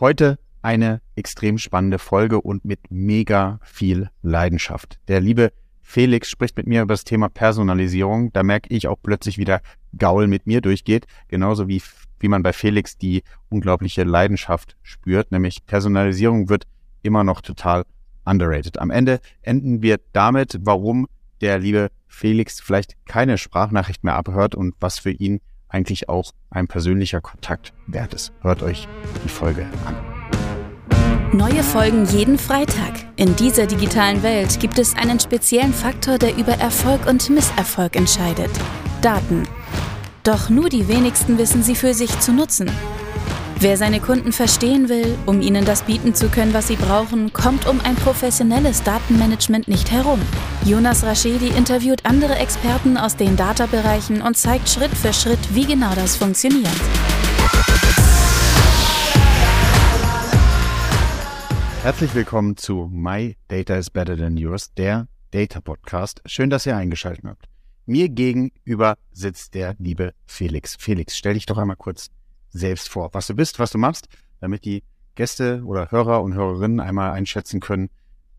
Heute eine extrem spannende Folge und mit mega viel Leidenschaft. Der liebe Felix spricht mit mir über das Thema Personalisierung. Da merke ich auch plötzlich wieder Gaul mit mir durchgeht. Genauso wie, wie man bei Felix die unglaubliche Leidenschaft spürt. Nämlich Personalisierung wird immer noch total underrated. Am Ende enden wir damit, warum der liebe Felix vielleicht keine Sprachnachricht mehr abhört und was für ihn eigentlich auch ein persönlicher Kontakt wert ist. Hört euch die Folge an. Neue Folgen jeden Freitag. In dieser digitalen Welt gibt es einen speziellen Faktor, der über Erfolg und Misserfolg entscheidet. Daten. Doch nur die wenigsten wissen sie für sich zu nutzen. Wer seine Kunden verstehen will, um ihnen das bieten zu können, was sie brauchen, kommt um ein professionelles Datenmanagement nicht herum. Jonas Raschedi interviewt andere Experten aus den Data-Bereichen und zeigt Schritt für Schritt, wie genau das funktioniert. Herzlich willkommen zu My Data is Better Than Yours, der Data Podcast. Schön, dass ihr eingeschaltet habt. Mir gegenüber sitzt der liebe Felix. Felix, stell dich doch einmal kurz selbst vor, was du bist, was du machst, damit die Gäste oder Hörer und Hörerinnen einmal einschätzen können,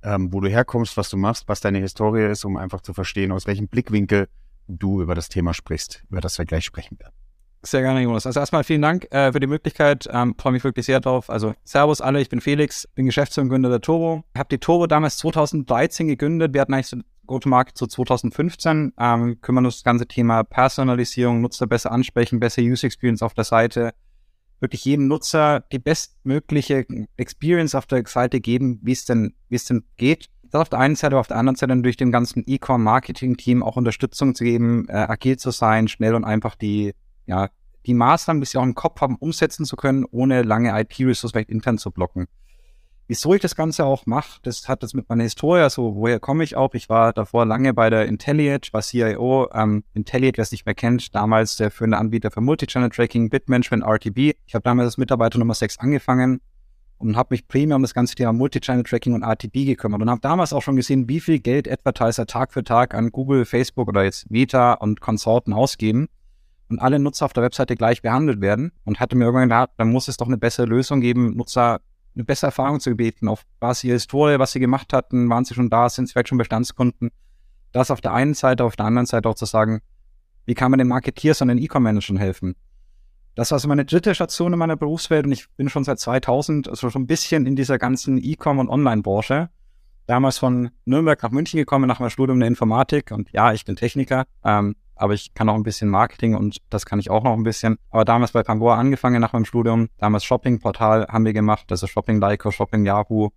ähm, wo du herkommst, was du machst, was deine Historie ist, um einfach zu verstehen, aus welchem Blickwinkel du über das Thema sprichst, über das wir gleich sprechen werden. Sehr gerne, Jonas. Also erstmal vielen Dank äh, für die Möglichkeit. Ähm, Freue mich wirklich sehr drauf. Also Servus alle, ich bin Felix, bin Geschäftsführer und Gründer der Turbo. Habe die Turbo damals 2013 gegründet. Wir hatten eigentlich so Go-to-Market zu 2015. Ähm, kümmern uns das ganze Thema Personalisierung, Nutzer besser ansprechen, besser User Experience auf der Seite, wirklich jedem Nutzer die bestmögliche Experience auf der Seite geben, wie es denn, wie es denn geht. Das auf der einen Seite, aber auf der anderen Seite durch dem ganzen E-Com-Marketing-Team auch Unterstützung zu geben, äh, agil zu sein, schnell und einfach die, ja, die Maßnahmen, die sie auch im Kopf haben, umsetzen zu können, ohne lange IP-Ressource vielleicht intern zu blocken. Wieso ich das Ganze auch mache, das hat das mit meiner Historie, also woher komme ich auch? Ich war davor lange bei der Intelliate, war CIO. Ähm, Intelliate, wer es nicht mehr kennt, damals der führende Anbieter für Multichannel-Tracking, Bitmanagement, RTB. Ich habe damals als Mitarbeiter Nummer 6 angefangen und habe mich primär um das ganze Thema Multichannel-Tracking und RTB gekümmert und habe damals auch schon gesehen, wie viel Geld Advertiser Tag für Tag an Google, Facebook oder jetzt Meta und Konsorten ausgeben und alle Nutzer auf der Webseite gleich behandelt werden und hatte mir irgendwann gedacht, dann muss es doch eine bessere Lösung geben, Nutzer eine bessere Erfahrung zu gebeten, auf was ihre Historie, was sie gemacht hatten, waren sie schon da, sind sie vielleicht schon Bestandskunden. Das auf der einen Seite, auf der anderen Seite auch zu sagen, wie kann man den Marketeers und den E-Com-Managern helfen? Das war also meine dritte Station in meiner Berufswelt und ich bin schon seit 2000, also schon ein bisschen in dieser ganzen E-Com- und Online-Branche. Damals von Nürnberg nach München gekommen nach meinem Studium der Informatik und ja, ich bin Techniker. Ähm, aber ich kann auch ein bisschen Marketing und das kann ich auch noch ein bisschen. Aber damals bei Pangora angefangen nach meinem Studium, damals Shopping-Portal haben wir gemacht, also Shopping Lyco, Shopping Yahoo.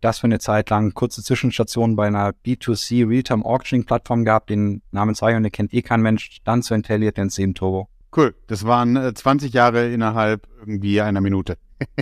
Das für eine Zeit lang kurze Zwischenstation bei einer B2C Realtime Auctioning Plattform gehabt, den Namen Zion, den kennt eh kein Mensch, dann zu Intelligent den 7 Turbo. Cool, das waren äh, 20 Jahre innerhalb irgendwie einer Minute.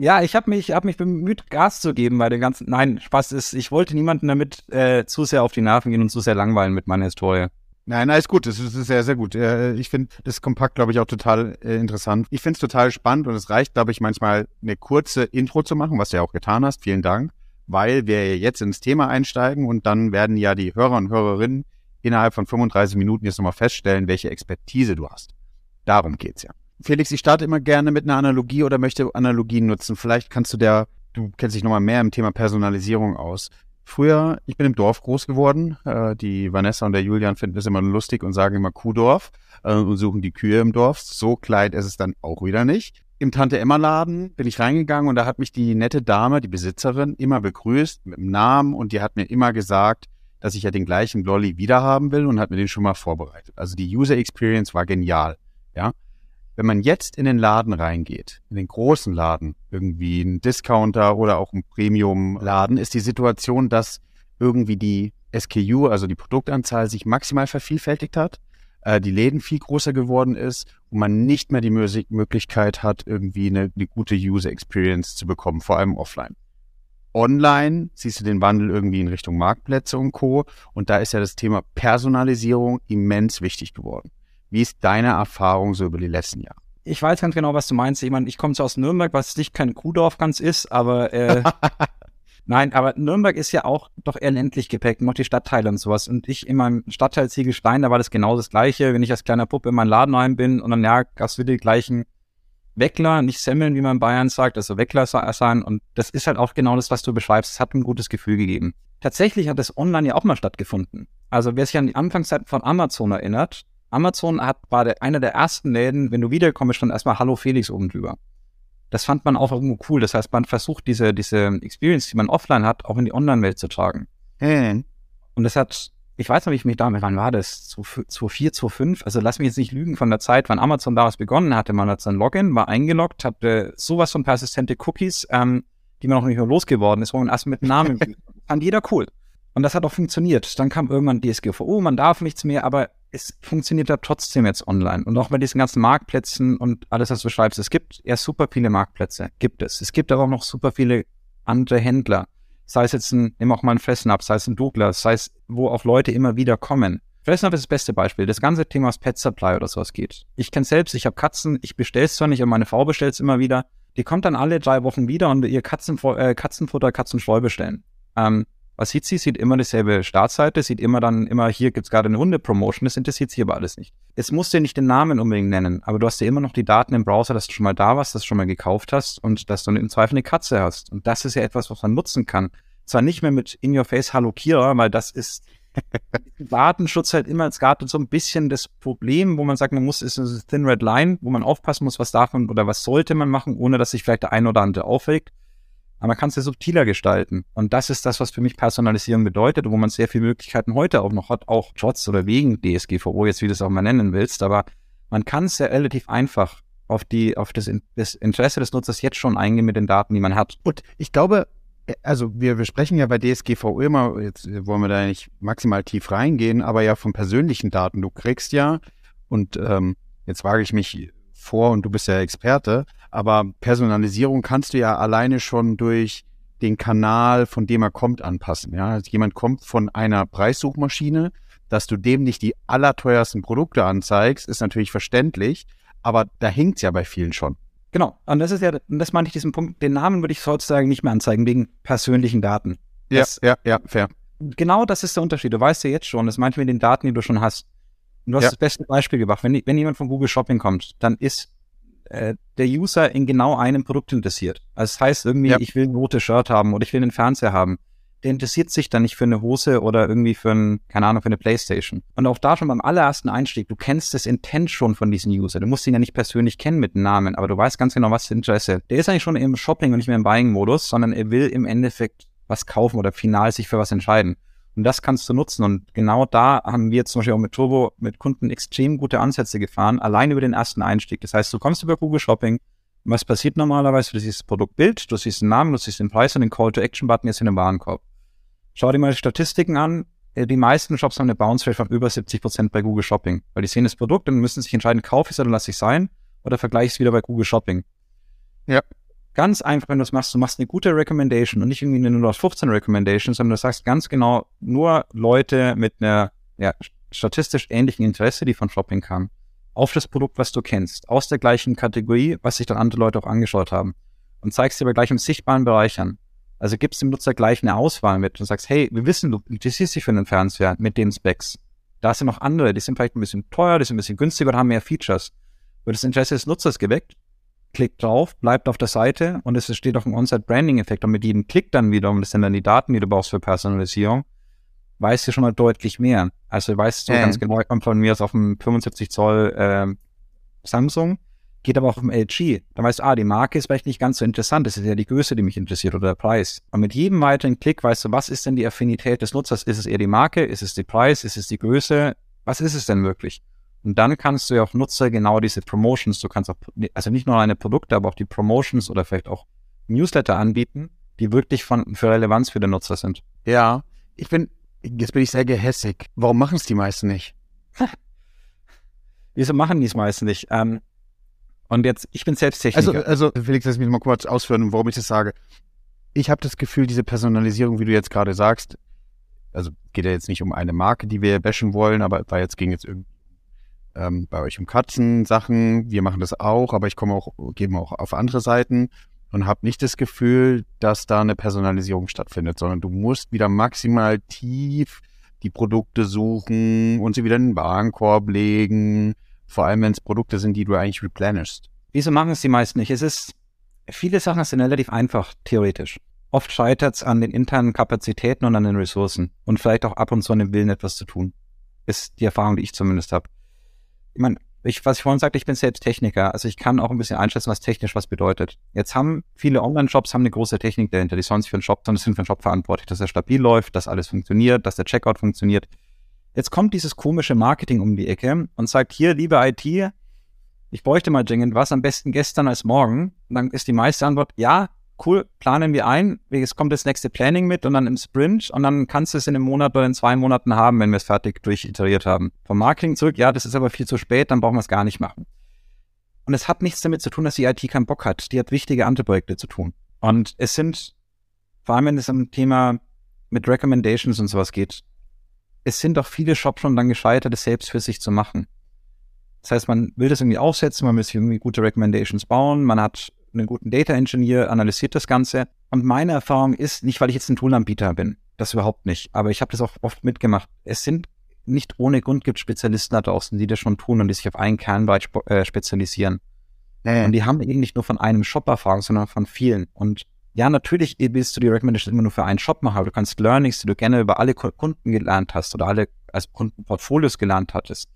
Ja, ich habe mich, hab mich bemüht, Gas zu geben bei dem ganzen. Nein, Spaß ist, ich wollte niemanden damit äh, zu sehr auf die Nerven gehen und zu sehr langweilen mit meiner Historie. Nein, nein, ist gut. Das ist, sehr, sehr gut. Ich finde das Kompakt, glaube ich, auch total äh, interessant. Ich finde es total spannend und es reicht, glaube ich, manchmal eine kurze Intro zu machen, was du ja auch getan hast. Vielen Dank. Weil wir jetzt ins Thema einsteigen und dann werden ja die Hörer und Hörerinnen innerhalb von 35 Minuten jetzt nochmal feststellen, welche Expertise du hast. Darum geht's ja. Felix, ich starte immer gerne mit einer Analogie oder möchte Analogien nutzen. Vielleicht kannst du der, du kennst dich nochmal mehr im Thema Personalisierung aus. Früher, ich bin im Dorf groß geworden. Äh, die Vanessa und der Julian finden das immer lustig und sagen immer Kuhdorf äh, und suchen die Kühe im Dorf. So klein ist es dann auch wieder nicht. Im Tante-Emma-Laden bin ich reingegangen und da hat mich die nette Dame, die Besitzerin, immer begrüßt mit dem Namen und die hat mir immer gesagt, dass ich ja den gleichen Lolly wiederhaben will und hat mir den schon mal vorbereitet. Also die User Experience war genial. Ja, wenn man jetzt in den Laden reingeht, in den großen Laden, irgendwie ein Discounter oder auch ein Premium-Laden, ist die Situation, dass irgendwie die SKU, also die Produktanzahl, sich maximal vervielfältigt hat, äh, die Läden viel größer geworden ist und man nicht mehr die Möglichkeit hat, irgendwie eine, eine gute User Experience zu bekommen, vor allem offline. Online siehst du den Wandel irgendwie in Richtung Marktplätze und Co. Und da ist ja das Thema Personalisierung immens wichtig geworden. Wie ist deine Erfahrung so über die letzten Jahre? Ich weiß ganz genau, was du meinst. Ich meine, ich komme zwar aus Nürnberg, was nicht kein Kuhdorf ganz ist, aber äh, nein, aber Nürnberg ist ja auch doch eher ländlich geprägt, noch die Stadtteile und sowas. Und ich in meinem Stadtteil Ziegelstein, da war das genau das Gleiche. Wenn ich als kleiner Puppe in meinen Laden rein bin und dann, ja, gab's wieder die gleichen Weckler, nicht Semmeln, wie man in Bayern sagt, also Weckler sein. Und das ist halt auch genau das, was du beschreibst. Es hat ein gutes Gefühl gegeben. Tatsächlich hat das online ja auch mal stattgefunden. Also wer sich an die Anfangszeiten von Amazon erinnert, Amazon hat, der, einer der ersten Läden, wenn du wiederkommst, stand erstmal Hallo Felix oben drüber. Das fand man auch irgendwo cool. Das heißt, man versucht diese, diese Experience, die man offline hat, auch in die Online-Welt zu tragen. Hey. Und das hat, ich weiß noch, wie ich mich damit, wann war das? 2004, 2005? Also lass mich jetzt nicht lügen von der Zeit, wann Amazon damals begonnen hatte. Man hat sein Login, war eingeloggt, hatte sowas von persistente Cookies, ähm, die man auch nicht mehr losgeworden ist, wo man erst mit Namen fand jeder cool. Und das hat auch funktioniert. Dann kam irgendwann DSGVO, man darf nichts mehr, aber es funktioniert ja trotzdem jetzt online. Und auch bei diesen ganzen Marktplätzen und alles, was du schreibst, es gibt ja super viele Marktplätze, gibt es. Es gibt aber auch noch super viele andere Händler. Sei es jetzt ein, nimm auch mal ein Fressnapf, sei es ein Douglas, sei es, wo auch Leute immer wieder kommen. Fressnapf ist das beste Beispiel. Das ganze Thema, was Pet Supply oder sowas geht. Ich kenne selbst, ich habe Katzen, ich bestelle es zwar nicht, aber meine Frau bestellt es immer wieder. Die kommt dann alle drei Wochen wieder und ihr Katzenfu äh, Katzenfutter, Katzenstreu bestellen. Ähm, was sieht sie? Sieht immer dieselbe Startseite, sieht immer dann immer, hier gibt's gerade eine Hunde-Promotion, das interessiert sie aber alles nicht. Es musst dir nicht den Namen unbedingt nennen, aber du hast ja immer noch die Daten im Browser, dass du schon mal da warst, dass du schon mal gekauft hast und dass du im Zweifel eine Katze hast. Und das ist ja etwas, was man nutzen kann. Zwar nicht mehr mit In Your Face Hallo Kira, weil das ist Datenschutz halt immer als gerade so ein bisschen das Problem, wo man sagt, man muss, ist eine Thin Red Line, wo man aufpassen muss, was darf man oder was sollte man machen, ohne dass sich vielleicht der ein oder andere aufregt aber man kann es ja subtiler gestalten. Und das ist das, was für mich Personalisierung bedeutet, wo man sehr viele Möglichkeiten heute auch noch hat, auch trotz oder wegen DSGVO, jetzt wie du es auch mal nennen willst. Aber man kann es ja relativ einfach auf die, auf das, das Interesse des Nutzers jetzt schon eingehen mit den Daten, die man hat. Und ich glaube, also wir, wir sprechen ja bei DSGVO immer, jetzt wollen wir da nicht maximal tief reingehen, aber ja von persönlichen Daten. Du kriegst ja, und ähm, jetzt wage ich mich vor und du bist ja Experte, aber Personalisierung kannst du ja alleine schon durch den Kanal, von dem er kommt, anpassen. Ja, also jemand kommt von einer Preissuchmaschine, dass du dem nicht die allerteuersten Produkte anzeigst, ist natürlich verständlich, aber da hängt ja bei vielen schon. Genau. Und das ist ja, das meinte ich diesen Punkt, den Namen würde ich sozusagen nicht mehr anzeigen, wegen persönlichen Daten. Ja, das, ja, ja, fair. Genau das ist der Unterschied. Du weißt ja jetzt schon, das meinte mit den Daten, die du schon hast. Und du hast ja. das beste Beispiel gemacht. Wenn, wenn jemand von Google Shopping kommt, dann ist äh, der User in genau einem Produkt interessiert. Also das heißt irgendwie, ja. ich will ein rotes Shirt haben oder ich will einen Fernseher haben. Der interessiert sich dann nicht für eine Hose oder irgendwie für ein, keine Ahnung, für eine Playstation. Und auch da schon beim allerersten Einstieg, du kennst das Intent schon von diesem User. Du musst ihn ja nicht persönlich kennen mit dem Namen, aber du weißt ganz genau, was das Interesse. Der ist eigentlich schon im Shopping und nicht mehr im Buying-Modus, sondern er will im Endeffekt was kaufen oder final sich für was entscheiden. Und das kannst du nutzen. Und genau da haben wir zum Beispiel auch mit Turbo mit Kunden extrem gute Ansätze gefahren, allein über den ersten Einstieg. Das heißt, du kommst über Google Shopping. Was passiert normalerweise? Du siehst das Produktbild, du siehst den Namen, du siehst den Preis und den Call-to-Action-Button jetzt in den Warenkorb. Schau dir mal die Statistiken an. Äh, die meisten Shops haben eine Bounce Rate von über 70 Prozent bei Google Shopping, weil die sehen das Produkt und müssen sich entscheiden, kaufe ich es oder lasse ich es sein oder vergleiche ich es wieder bei Google Shopping. Ja. Ganz einfach, wenn du es machst, du machst eine gute Recommendation und nicht irgendwie eine 0815 Recommendation, sondern du sagst ganz genau, nur Leute mit einer ja, statistisch ähnlichen Interesse, die von Shopping kamen, auf das Produkt, was du kennst, aus der gleichen Kategorie, was sich dann andere Leute auch angeschaut haben. Und zeigst dir aber gleich im sichtbaren Bereich an. Also gibst dem Nutzer gleich eine Auswahl mit und sagst, hey, wir wissen, du interessierst dich für einen Fernseher mit den Specs. Da sind noch andere, die sind vielleicht ein bisschen teuer, die sind ein bisschen günstiger und haben mehr Features. Wird das Interesse des Nutzers geweckt klickt drauf, bleibt auf der Seite und es steht auch ein On-Site-Branding-Effekt. Und mit jedem Klick dann wiederum, das sind dann die Daten, die du brauchst für Personalisierung, weißt du schon mal deutlich mehr. Also weißt du äh. ganz genau, kommt von mir aus auf dem 75 Zoll äh, Samsung, geht aber auch auf dem LG. Dann weißt du, ah, die Marke ist vielleicht nicht ganz so interessant, das ist ja die Größe, die mich interessiert oder der Preis. Und mit jedem weiteren Klick weißt du, was ist denn die Affinität des Nutzers? Ist es eher die Marke? Ist es die Preis? Ist es die Größe? Was ist es denn wirklich? Und dann kannst du ja auch Nutzer genau diese Promotions, du kannst auch, also nicht nur eine Produkte, aber auch die Promotions oder vielleicht auch Newsletter anbieten, die wirklich von, für Relevanz für den Nutzer sind. Ja, ich bin, jetzt bin ich sehr gehässig. Warum machen es die meisten nicht? Wieso machen die es meisten nicht? Ähm, und jetzt, ich bin selbst Techniker. Also, also Felix, lass mich mal kurz ausführen, warum ich das sage. Ich habe das Gefühl, diese Personalisierung, wie du jetzt gerade sagst, also geht ja jetzt nicht um eine Marke, die wir bashen wollen, aber da jetzt ging jetzt irgendwie ähm, bei euch um Katzensachen. Wir machen das auch, aber ich komme auch, gebe auch auf andere Seiten und habe nicht das Gefühl, dass da eine Personalisierung stattfindet, sondern du musst wieder maximal tief die Produkte suchen und sie wieder in den Warenkorb legen. Vor allem, wenn es Produkte sind, die du eigentlich replenishst. Wieso machen es die meisten nicht? Es ist, viele Sachen sind relativ einfach, theoretisch. Oft scheitert es an den internen Kapazitäten und an den Ressourcen und vielleicht auch ab und zu an dem Willen, etwas zu tun. Ist die Erfahrung, die ich zumindest habe. Ich meine, ich, was ich vorhin sagte, ich bin selbst Techniker, also ich kann auch ein bisschen einschätzen, was technisch was bedeutet. Jetzt haben viele Online-Shops haben eine große Technik dahinter, die sonst für einen Shop, sondern sind für einen Shop verantwortlich, dass er stabil läuft, dass alles funktioniert, dass der Checkout funktioniert. Jetzt kommt dieses komische Marketing um die Ecke und sagt, hier, liebe IT, ich bräuchte mal dringend was, am besten gestern als morgen. Und dann ist die meiste Antwort, ja, cool, planen wir ein, es kommt das nächste Planning mit und dann im Sprint und dann kannst du es in einem Monat oder in zwei Monaten haben, wenn wir es fertig durchiteriert haben. Vom Marketing zurück, ja, das ist aber viel zu spät, dann brauchen wir es gar nicht machen. Und es hat nichts damit zu tun, dass die IT keinen Bock hat. Die hat wichtige andere Projekte zu tun. Und es sind, vor allem wenn es um Thema mit Recommendations und sowas geht, es sind doch viele Shops schon dann gescheitert, es selbst für sich zu machen. Das heißt, man will das irgendwie aufsetzen, man sich irgendwie gute Recommendations bauen, man hat einen guten Data Engineer, analysiert das Ganze. Und meine Erfahrung ist, nicht weil ich jetzt ein Toolanbieter bin, das überhaupt nicht, aber ich habe das auch oft mitgemacht. Es sind nicht ohne Grund gibt Spezialisten da draußen, die das schon tun und die sich auf einen Kernbereich äh, spezialisieren. Ja, Und die haben eben nicht nur von einem Shop Erfahrung, sondern von vielen. Und ja, natürlich willst du die Recommendations immer nur für einen Shop machen, aber du kannst Learnings, die du gerne über alle Kunden gelernt hast oder alle als Kundenportfolios gelernt hattest,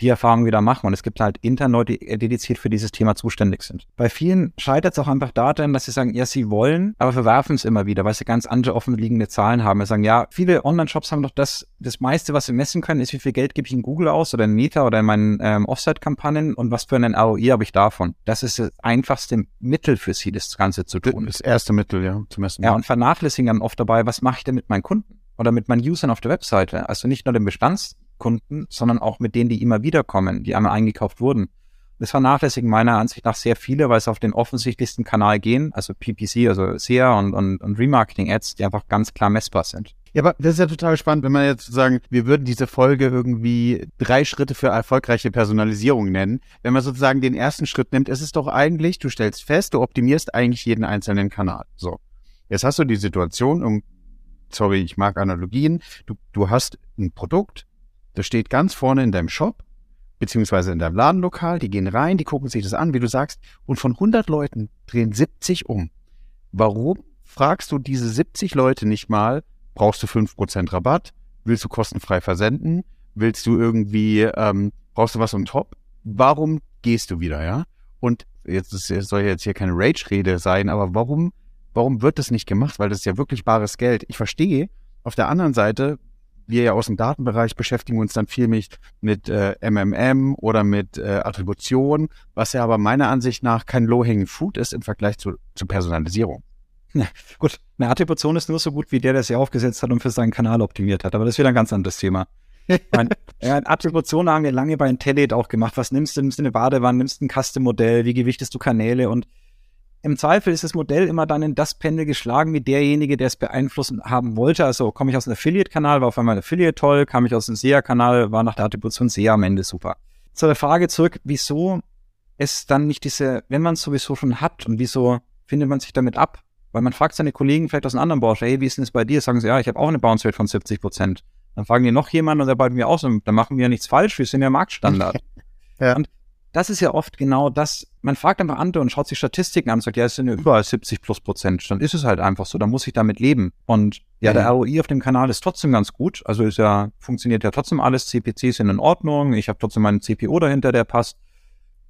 die Erfahrung wieder machen. Und es gibt halt intern Leute, die dediziert für dieses Thema zuständig sind. Bei vielen scheitert es auch einfach daran, dass sie sagen, ja, sie wollen, aber verwerfen es immer wieder, weil sie ganz andere offenliegende Zahlen haben. Sie sagen, ja, viele Online-Shops haben doch das, das meiste, was sie messen können, ist, wie viel Geld gebe ich in Google aus oder in Meta oder in meinen ähm, Offsite-Kampagnen und was für einen ROI habe ich davon. Das ist das einfachste Mittel für sie, das Ganze zu tun. Das erste Mittel, ja, zu messen. Ja, und vernachlässigen dann oft dabei, was mache ich denn mit meinen Kunden? Oder mit meinen Usern auf der Webseite. Also nicht nur den Bestands Kunden, sondern auch mit denen, die immer wieder kommen, die einmal eingekauft wurden. Das vernachlässigen meiner Ansicht nach sehr viele, weil sie auf den offensichtlichsten Kanal gehen, also PPC, also SEA und, und, und Remarketing-Ads, die einfach ganz klar messbar sind. Ja, aber das ist ja total spannend, wenn man jetzt sagen, wir würden diese Folge irgendwie drei Schritte für erfolgreiche Personalisierung nennen. Wenn man sozusagen den ersten Schritt nimmt, ist es doch eigentlich, du stellst fest, du optimierst eigentlich jeden einzelnen Kanal. So. Jetzt hast du die Situation, um, sorry, ich mag Analogien, du, du hast ein Produkt, das steht ganz vorne in deinem Shop, beziehungsweise in deinem Ladenlokal. Die gehen rein, die gucken sich das an, wie du sagst. Und von 100 Leuten drehen 70 um. Warum fragst du diese 70 Leute nicht mal, brauchst du 5% Rabatt? Willst du kostenfrei versenden? Willst du irgendwie, ähm, brauchst du was on top? Warum gehst du wieder, ja? Und jetzt ist, soll jetzt hier keine Rage-Rede sein, aber warum, warum wird das nicht gemacht? Weil das ist ja wirklich bares Geld. Ich verstehe auf der anderen Seite, wir ja aus dem Datenbereich beschäftigen uns dann viel mit, mit äh, MMM oder mit äh, Attribution, was ja aber meiner Ansicht nach kein Low-Hanging Fruit ist im Vergleich zu, zu Personalisierung. Ja, gut, eine Attribution ist nur so gut wie der, der sie aufgesetzt hat und für seinen Kanal optimiert hat, aber das ist wieder ein ganz anderes Thema. meine, ja, Attribution haben wir lange bei Intellit auch gemacht. Was nimmst du? Nimmst du eine Badewanne, nimmst ein Custom-Modell, wie gewichtest du Kanäle und im Zweifel ist das Modell immer dann in das Pendel geschlagen wie derjenige, der es beeinflussen haben wollte. Also komme ich aus einem Affiliate-Kanal, war auf einmal ein Affiliate toll, kam ich aus einem SEA-Kanal, war nach der Attribution SEA am Ende super. Zu der Frage zurück, wieso es dann nicht diese, wenn man es sowieso schon hat und wieso findet man sich damit ab? Weil man fragt seine Kollegen vielleicht aus einer anderen Branche, hey, wie ist denn das bei dir? Sagen sie, ja, ich habe auch eine Bounce Rate von 70 Prozent. Dann fragen die noch jemanden und der bei mir aus, dann machen wir ja nichts falsch, wir sind ja Marktstandard. ja. Und das ist ja oft genau das. Man fragt einfach andere und schaut sich Statistiken an und sagt, ja, es sind ja überall 70 plus Prozent. Dann ist es halt einfach so, dann muss ich damit leben. Und ja, der ROI auf dem Kanal ist trotzdem ganz gut. Also ist ja, funktioniert ja trotzdem alles. CPCs sind in Ordnung. Ich habe trotzdem meinen CPO dahinter, der passt.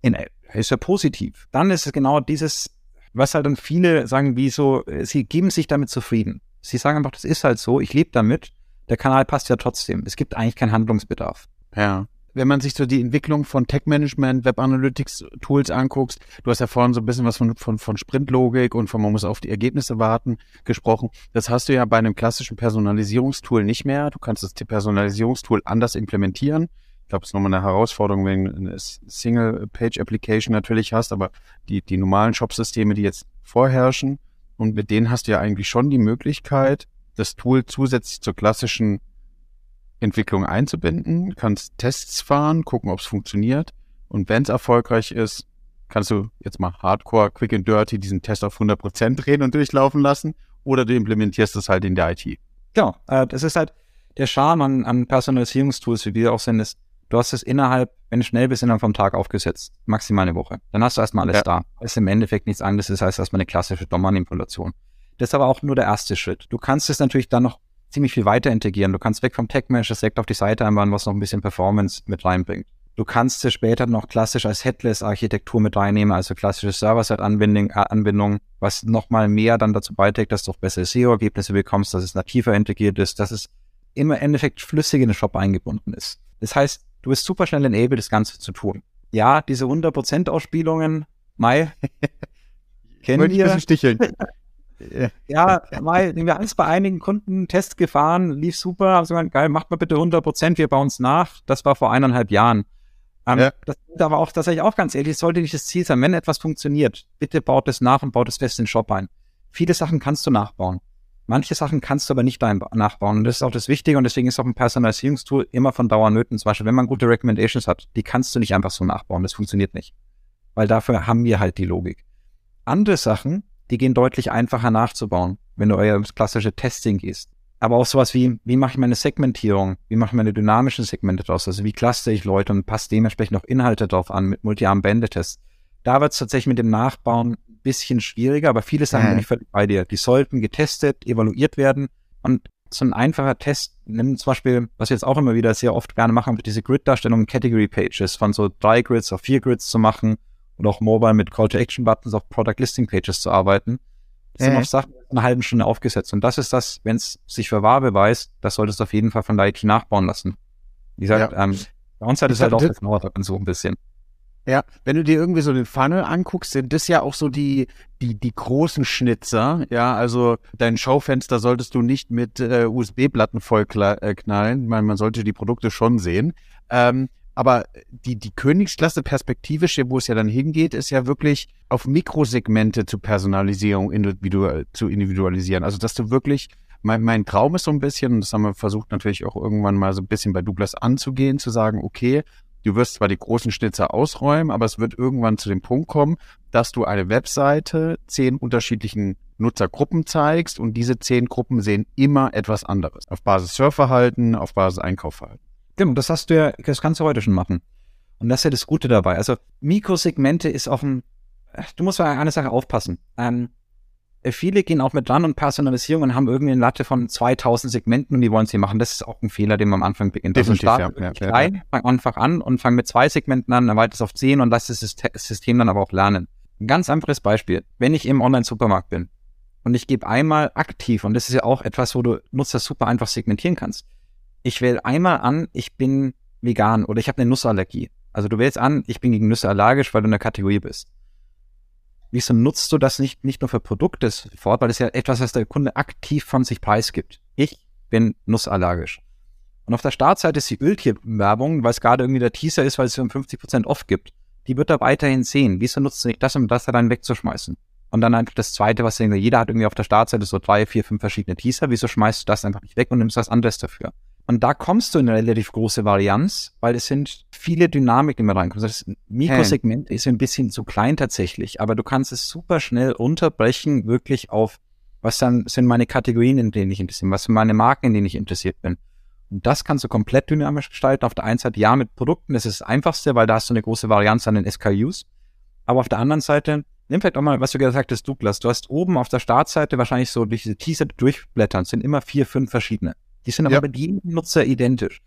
In, ist ja positiv. Dann ist es genau dieses, was halt dann viele sagen, wie so, sie geben sich damit zufrieden. Sie sagen einfach, das ist halt so, ich lebe damit. Der Kanal passt ja trotzdem. Es gibt eigentlich keinen Handlungsbedarf. Ja wenn man sich so die Entwicklung von Tech-Management, Web-Analytics-Tools anguckst, du hast ja vorhin so ein bisschen was von, von, von Sprintlogik und von man muss auf die Ergebnisse warten gesprochen. Das hast du ja bei einem klassischen Personalisierungstool nicht mehr. Du kannst das Personalisierungstool anders implementieren. Ich glaube, es ist nochmal eine Herausforderung, wenn du eine Single-Page-Application natürlich hast, aber die, die normalen Shop-Systeme, die jetzt vorherrschen, und mit denen hast du ja eigentlich schon die Möglichkeit, das Tool zusätzlich zur klassischen Entwicklung einzubinden, kannst Tests fahren, gucken, ob es funktioniert. Und wenn es erfolgreich ist, kannst du jetzt mal hardcore, quick and dirty diesen Test auf 100% drehen und durchlaufen lassen. Oder du implementierst es halt in der IT. Genau, äh, das ist halt der Charme an, an Personalisierungstools, wie wir auch sind, ist, Du hast es innerhalb, wenn du schnell bist, innerhalb vom Tag aufgesetzt. Maximal eine Woche. Dann hast du erstmal alles ja. da. Das ist im Endeffekt nichts anderes. Das heißt erstmal eine klassische DOM-Manipulation. Das ist aber auch nur der erste Schritt. Du kannst es natürlich dann noch ziemlich viel weiter integrieren. Du kannst weg vom Tech-Manager direkt auf die Seite einbauen, was noch ein bisschen Performance mit reinbringt. Du kannst es später noch klassisch als Headless-Architektur mit reinnehmen, also klassische Server-Side-Anbindung, äh, was nochmal mehr dann dazu beiträgt, dass du auch bessere SEO-Ergebnisse bekommst, dass es nativer integriert ist, dass es immer im Endeffekt flüssig in den Shop eingebunden ist. Das heißt, du bist super schnell enabled, das Ganze zu tun. Ja, diese 100% Ausspielungen, Mai, kennen wir. Sticheln. ja, Mai, wir haben es bei einigen Kunden Test gefahren, lief super, haben gesagt, geil, macht mal bitte 100%, wir bauen es nach. Das war vor eineinhalb Jahren. Ähm, ja. Das ist aber auch tatsächlich auch ganz ehrlich, sollte nicht das Ziel sein, wenn etwas funktioniert, bitte baut es nach und baut es fest in den Shop ein. Viele Sachen kannst du nachbauen. Manche Sachen kannst du aber nicht nachbauen. Und das ist auch das Wichtige und deswegen ist auch ein Personalisierungstool immer von Dauer nötig. Zum Beispiel, wenn man gute Recommendations hat, die kannst du nicht einfach so nachbauen. Das funktioniert nicht. Weil dafür haben wir halt die Logik. Andere Sachen, die gehen deutlich einfacher nachzubauen, wenn du euer klassische Testing gehst. Aber auch sowas wie, wie mache ich meine Segmentierung? Wie mache ich meine dynamischen Segmente draus? Also wie cluster ich Leute und passe dementsprechend noch Inhalte drauf an mit Multi-Arm-Bändetests? Da wird es tatsächlich mit dem Nachbauen ein bisschen schwieriger, aber viele Sachen bin ich völlig bei dir. Die sollten getestet, evaluiert werden und so ein einfacher Test, nimm zum Beispiel, was wir jetzt auch immer wieder sehr oft gerne machen, diese Grid-Darstellung Category Pages von so drei Grids auf vier Grids zu machen und auch mobile mit Call-to-Action-Buttons auf Product Listing Pages zu arbeiten. Das sind auf Sachen eine halbe Stunde aufgesetzt. Und das ist das, wenn es sich für wahr beweist, das solltest du auf jeden Fall von der IT nachbauen lassen. Wie gesagt, ja. ähm, bei uns hat es halt auch gedauert so ein bisschen. Ja, wenn du dir irgendwie so den Funnel anguckst, sind das ja auch so die, die, die großen Schnitzer. Ja, also dein Schaufenster solltest du nicht mit äh, USB-Platten voll äh, knallen. Man, man sollte die Produkte schon sehen. Ähm, aber die, die Königsklasse perspektivisch, wo es ja dann hingeht, ist ja wirklich auf Mikrosegmente zu Personalisierung individual, zu individualisieren. Also, dass du wirklich, mein, mein Traum ist so ein bisschen, und das haben wir versucht natürlich auch irgendwann mal so ein bisschen bei Douglas anzugehen, zu sagen, okay, du wirst zwar die großen Schnitzer ausräumen, aber es wird irgendwann zu dem Punkt kommen, dass du eine Webseite zehn unterschiedlichen Nutzergruppen zeigst und diese zehn Gruppen sehen immer etwas anderes. Auf Basis Surfverhalten, auf Basis Einkaufverhalten. Genau, das hast du ja, das kannst du heute schon machen. Und das ist ja das Gute dabei. Also Mikrosegmente ist auch ein, du musst bei einer Sache aufpassen. Ähm, viele gehen auch mit dran und Personalisierung und haben irgendwie eine Latte von 2000 Segmenten und die wollen sie machen. Das ist auch ein Fehler, den man am Anfang beginnt. Also Definitiv, also ja, ja, klein, ja. fang einfach an und fang mit zwei Segmenten an, erweitert es auf 10 und lass das System dann aber auch lernen. Ein ganz einfaches Beispiel. Wenn ich im Online-Supermarkt bin und ich gebe einmal aktiv, und das ist ja auch etwas, wo du Nutzer super einfach segmentieren kannst ich wähle einmal an, ich bin vegan oder ich habe eine Nussallergie. Also du wählst an, ich bin gegen Nüsse allergisch, weil du in der Kategorie bist. Wieso nutzt du das nicht, nicht nur für Produkte sofort, weil es ja etwas, was der Kunde aktiv von sich preisgibt. Ich bin nussallergisch. Und auf der Startseite ist die Öltierwerbung, weil es gerade irgendwie der Teaser ist, weil es um 50% off gibt. Die wird er weiterhin sehen. Wieso nutzt du nicht das, um das dann wegzuschmeißen? Und dann einfach das zweite, was jeder hat irgendwie auf der Startseite so drei, vier, fünf verschiedene Teaser. Wieso schmeißt du das einfach nicht weg und nimmst was anderes dafür? Und da kommst du in eine relativ große Varianz, weil es sind viele Dynamiken immer reinkommen. Das Mikrosegment hey. ist ein bisschen zu klein tatsächlich, aber du kannst es super schnell unterbrechen, wirklich auf, was dann sind meine Kategorien, in denen ich interessiert bin, was sind meine Marken, in denen ich interessiert bin. Und das kannst du komplett dynamisch gestalten. Auf der einen Seite ja mit Produkten, das ist das Einfachste, weil da hast du eine große Varianz an den SKUs. Aber auf der anderen Seite, nimm vielleicht auch mal, was du gesagt hast, Douglas, du hast oben auf der Startseite wahrscheinlich so durch diese Teaser durchblättern, sind immer vier, fünf verschiedene. Die sind aber ja. mit jedem Nutzer identisch.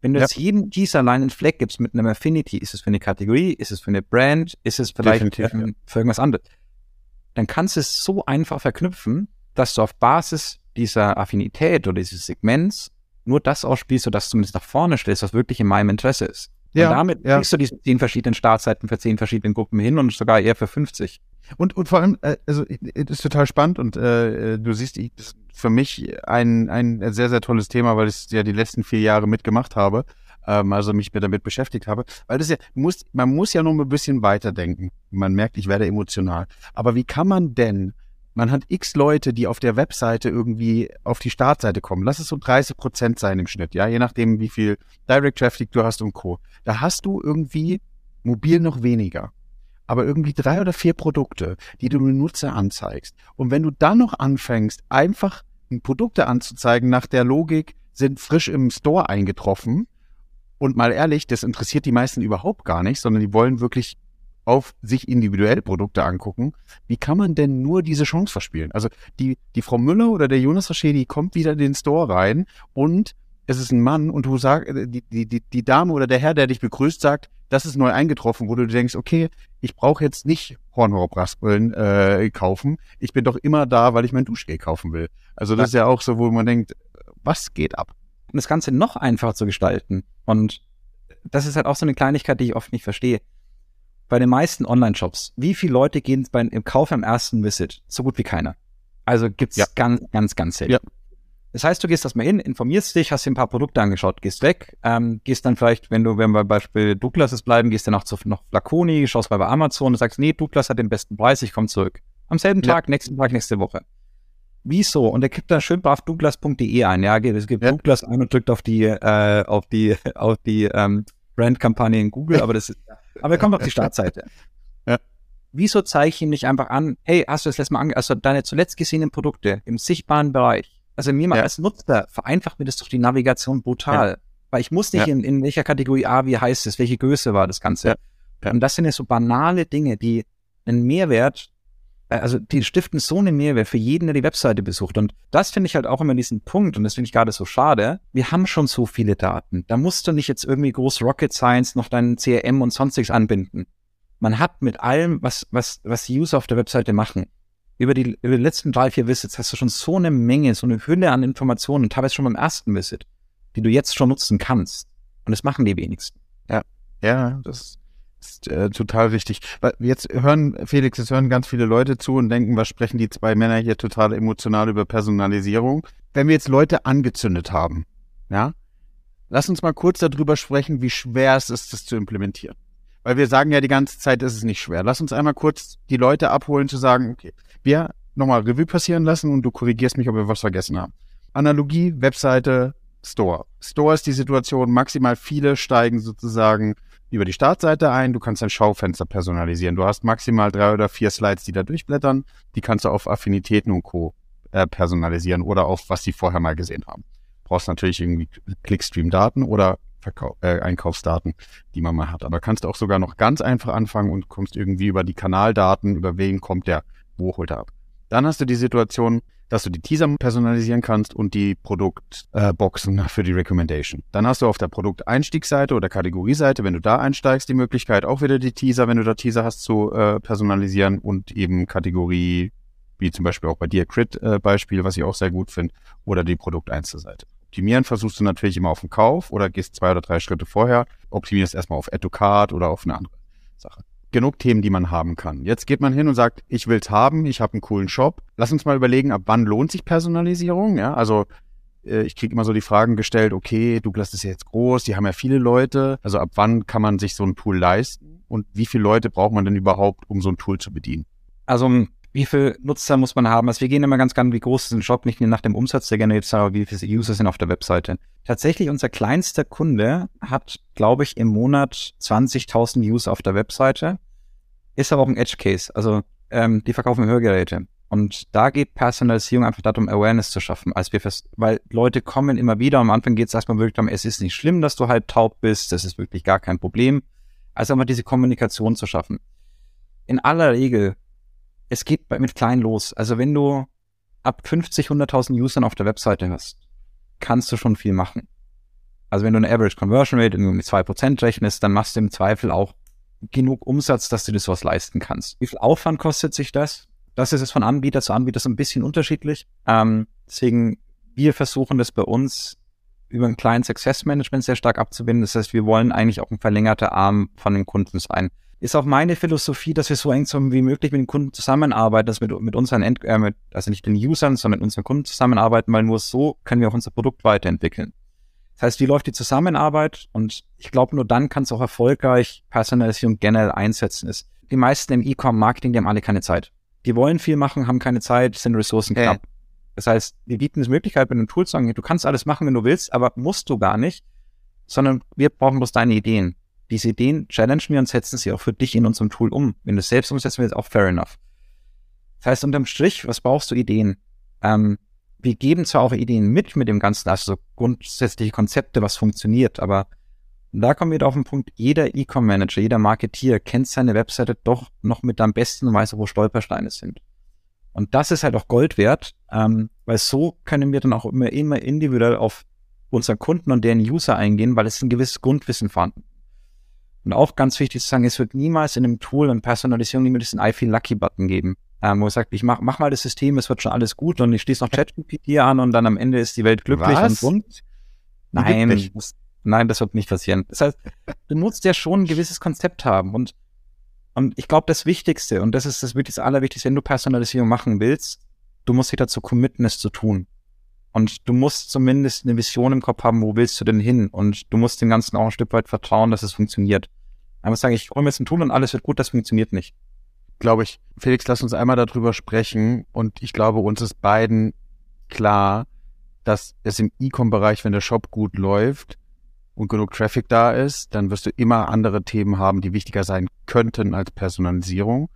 Wenn du ja. jetzt jedem Teaser allein einen Fleck gibst mit einem Affinity, ist es für eine Kategorie, ist es für eine Brand, ist es vielleicht für, ja. für irgendwas anderes, dann kannst du es so einfach verknüpfen, dass du auf Basis dieser Affinität oder dieses Segments nur das ausspielst, sodass du zumindest nach vorne stellst, was wirklich in meinem Interesse ist. Ja, und damit ja. kriegst du diese zehn verschiedenen Startseiten für zehn verschiedene Gruppen hin und sogar eher für 50. Und, und vor allem, äh, also, das ist total spannend und äh, du siehst, ich, das ist für mich ein, ein sehr, sehr tolles Thema, weil ich es ja die letzten vier Jahre mitgemacht habe, ähm, also mich mir damit beschäftigt habe. Weil das ja, muss, man muss ja noch ein bisschen weiterdenken. Man merkt, ich werde emotional. Aber wie kann man denn man hat x Leute, die auf der Webseite irgendwie auf die Startseite kommen. Lass es so 30 Prozent sein im Schnitt, ja, je nachdem, wie viel Direct Traffic du hast und Co. Da hast du irgendwie mobil noch weniger aber irgendwie drei oder vier Produkte, die du dem Nutzer anzeigst. Und wenn du dann noch anfängst, einfach Produkte anzuzeigen nach der Logik, sind frisch im Store eingetroffen Und mal ehrlich, das interessiert die meisten überhaupt gar nicht, sondern die wollen wirklich auf sich individuell Produkte angucken. Wie kann man denn nur diese Chance verspielen? Also die, die Frau Müller oder der Jonas Rasche, die kommt wieder in den Store rein und es ist ein Mann und du sagst, die, die, die, die Dame oder der Herr, der dich begrüßt, sagt, das ist neu eingetroffen, wo du denkst, okay, ich brauche jetzt nicht Hornhaube-Raspeln äh, kaufen. Ich bin doch immer da, weil ich mein Duschgel kaufen will. Also das ist ja auch so, wo man denkt, was geht ab? Um das Ganze noch einfacher zu gestalten. Und das ist halt auch so eine Kleinigkeit, die ich oft nicht verstehe. Bei den meisten Online-Shops, wie viele Leute gehen beim, im Kauf am ersten Visit? So gut wie keiner. Also gibt's ja. ganz, ganz, ganz selten. Ja. Das heißt, du gehst das mal hin, informierst dich, hast dir ein paar Produkte angeschaut, gehst weg, ähm, gehst dann vielleicht, wenn du, wenn wir Beispiel Douglas ist bleiben, gehst dann noch zu noch Flaconi, schaust mal bei Amazon und sagst, nee, Douglas hat den besten Preis, ich komme zurück. Am selben Tag, ja. nächsten Tag, nächste Woche. Wieso? Und er gibt da schön brav douglas.de ein. Ja, es gibt ja. Douglas ein und drückt auf die, äh, auf die, auf die ähm, Brandkampagne in Google, aber das ist, aber er kommt auf die Startseite. Ja. Wieso zeige ich ihm nicht einfach an, hey, hast du das letzte Mal ange also deine zuletzt gesehenen Produkte im sichtbaren Bereich also mir mal ja. als Nutzer vereinfacht mir das doch die Navigation brutal. Ja. Weil ich muss nicht ja. in, in welcher Kategorie A, wie heißt es, welche Größe war das Ganze. Und das sind ja so banale Dinge, die einen Mehrwert, also die stiften so einen Mehrwert für jeden, der die Webseite besucht. Und das finde ich halt auch immer diesen Punkt, und das finde ich gerade so schade. Wir haben schon so viele Daten. Da musst du nicht jetzt irgendwie groß Rocket Science noch deinen CRM und sonstiges anbinden. Man hat mit allem, was, was, was die User auf der Webseite machen, über die, über die letzten drei, vier Visits hast du schon so eine Menge, so eine Hülle an Informationen, teilweise schon beim ersten Visit, die du jetzt schon nutzen kannst. Und das machen die wenigsten. Ja, ja, das ist äh, total wichtig. Jetzt hören, Felix, jetzt hören ganz viele Leute zu und denken, was sprechen die zwei Männer hier total emotional über Personalisierung. Wenn wir jetzt Leute angezündet haben, ja, lass uns mal kurz darüber sprechen, wie schwer es ist, das zu implementieren. Weil wir sagen ja die ganze Zeit, es ist nicht schwer. Lass uns einmal kurz die Leute abholen, zu sagen, okay, wir nochmal Revue passieren lassen und du korrigierst mich, ob wir was vergessen haben. Analogie, Webseite, Store. Store ist die Situation, maximal viele steigen sozusagen über die Startseite ein, du kannst dein Schaufenster personalisieren. Du hast maximal drei oder vier Slides, die da durchblättern. Die kannst du auf Affinitäten und Co. Äh, personalisieren oder auf was sie vorher mal gesehen haben. Brauchst natürlich irgendwie Clickstream-Daten oder Verkau äh, Einkaufsdaten, die man mal hat. Aber kannst du auch sogar noch ganz einfach anfangen und kommst irgendwie über die Kanaldaten, über wen kommt der wo holt er ab. Dann hast du die Situation, dass du die Teaser personalisieren kannst und die Produktboxen äh, für die Recommendation. Dann hast du auf der Produkteinstiegsseite oder Kategorieseite, wenn du da einsteigst, die Möglichkeit, auch wieder die Teaser, wenn du da Teaser hast, zu äh, personalisieren und eben Kategorie, wie zum Beispiel auch bei dir Crit-Beispiel, äh, was ich auch sehr gut finde, oder die Produkteinzelseite. Optimieren versuchst du natürlich immer auf den Kauf oder gehst zwei oder drei Schritte vorher, optimierst erstmal auf Add to Card oder auf eine andere Sache genug Themen, die man haben kann. Jetzt geht man hin und sagt, ich will's haben, ich habe einen coolen Shop. Lass uns mal überlegen, ab wann lohnt sich Personalisierung? Ja, also äh, ich kriege immer so die Fragen gestellt, okay, Douglas ist ja jetzt groß, die haben ja viele Leute. Also ab wann kann man sich so ein Tool leisten? Und wie viele Leute braucht man denn überhaupt, um so ein Tool zu bedienen? Also wie viele Nutzer muss man haben? Also wir gehen immer ganz gerne, wie groß ist ein Shop, nicht nach dem Umsatz, der generiert, sondern wie viele User sind auf der Webseite. Tatsächlich, unser kleinster Kunde hat, glaube ich, im Monat 20.000 User auf der Webseite. Ist aber auch ein Edge Case. Also ähm, die verkaufen Hörgeräte. Und da geht Personalisierung einfach darum, Awareness zu schaffen, als wir fest, weil Leute kommen immer wieder. Am Anfang geht es erstmal wirklich darum, es ist nicht schlimm, dass du halb taub bist, das ist wirklich gar kein Problem. Also einfach diese Kommunikation zu schaffen. In aller Regel es geht mit klein los. Also wenn du ab 50, 100.000 Usern auf der Webseite hast, kannst du schon viel machen. Also wenn du eine Average Conversion Rate mit 2% rechnest, dann machst du im Zweifel auch genug Umsatz, dass du dir sowas leisten kannst. Wie viel Aufwand kostet sich das? Das ist es von Anbieter zu Anbieter so ein bisschen unterschiedlich. Ähm, deswegen, wir versuchen das bei uns über ein kleines Success Management sehr stark abzubinden. Das heißt, wir wollen eigentlich auch ein verlängerter Arm von den Kunden sein ist auch meine Philosophie, dass wir so eng wie möglich mit den Kunden zusammenarbeiten, dass wir mit, mit unseren End äh, mit, also nicht den Usern, sondern mit unseren Kunden zusammenarbeiten, weil nur so können wir auch unser Produkt weiterentwickeln. Das heißt, wie läuft die Zusammenarbeit? Und ich glaube, nur dann kann es auch erfolgreich Personalisierung generell einsetzen. Ist die meisten im E-Com-Marketing, die haben alle keine Zeit. Die wollen viel machen, haben keine Zeit, sind Ressourcen knapp. Okay. Das heißt, wir bieten die Möglichkeit mit einem Tool zu sagen, du kannst alles machen, wenn du willst, aber musst du gar nicht, sondern wir brauchen bloß deine Ideen diese Ideen challengen wir und setzen sie auch für dich in unserem Tool um. Wenn du es selbst umsetzt, wird es auch fair enough. Das heißt, unterm Strich, was brauchst du Ideen? Ähm, wir geben zwar auch Ideen mit mit dem Ganzen, also so grundsätzliche Konzepte, was funktioniert, aber da kommen wir wieder auf den Punkt, jeder E-Com-Manager, jeder Marketeer kennt seine Webseite doch noch mit am besten und weiß, wo Stolpersteine sind. Und das ist halt auch Gold wert, ähm, weil so können wir dann auch immer, immer individuell auf unseren Kunden und deren User eingehen, weil es ein gewisses Grundwissen vorhanden. Und auch ganz wichtig zu sagen, es wird niemals in einem Tool und Personalisierung niemals diesen I feel lucky Button geben, ähm, wo es sagt, ich mach, mach mal das System, es wird schon alles gut und ich schließe noch ChatGPT an und dann am Ende ist die Welt glücklich Was? und bunt. Nein, das, nein, das wird nicht passieren. Das heißt, du musst ja schon ein gewisses Konzept haben und und ich glaube, das Wichtigste, und das ist das wirklich das Allerwichtigste, wenn du Personalisierung machen willst, du musst dich dazu committen, es zu tun. Und du musst zumindest eine Vision im Kopf haben, wo willst du denn hin? Und du musst dem Ganzen auch ein Stück weit vertrauen, dass es funktioniert. Einfach sagen, ich hole mir jetzt ein Tool und alles wird gut, das funktioniert nicht. Glaube ich. Felix, lass uns einmal darüber sprechen. Und ich glaube, uns ist beiden klar, dass es im E-Com-Bereich, wenn der Shop gut läuft, und genug Traffic da ist, dann wirst du immer andere Themen haben, die wichtiger sein könnten als Personalisierung.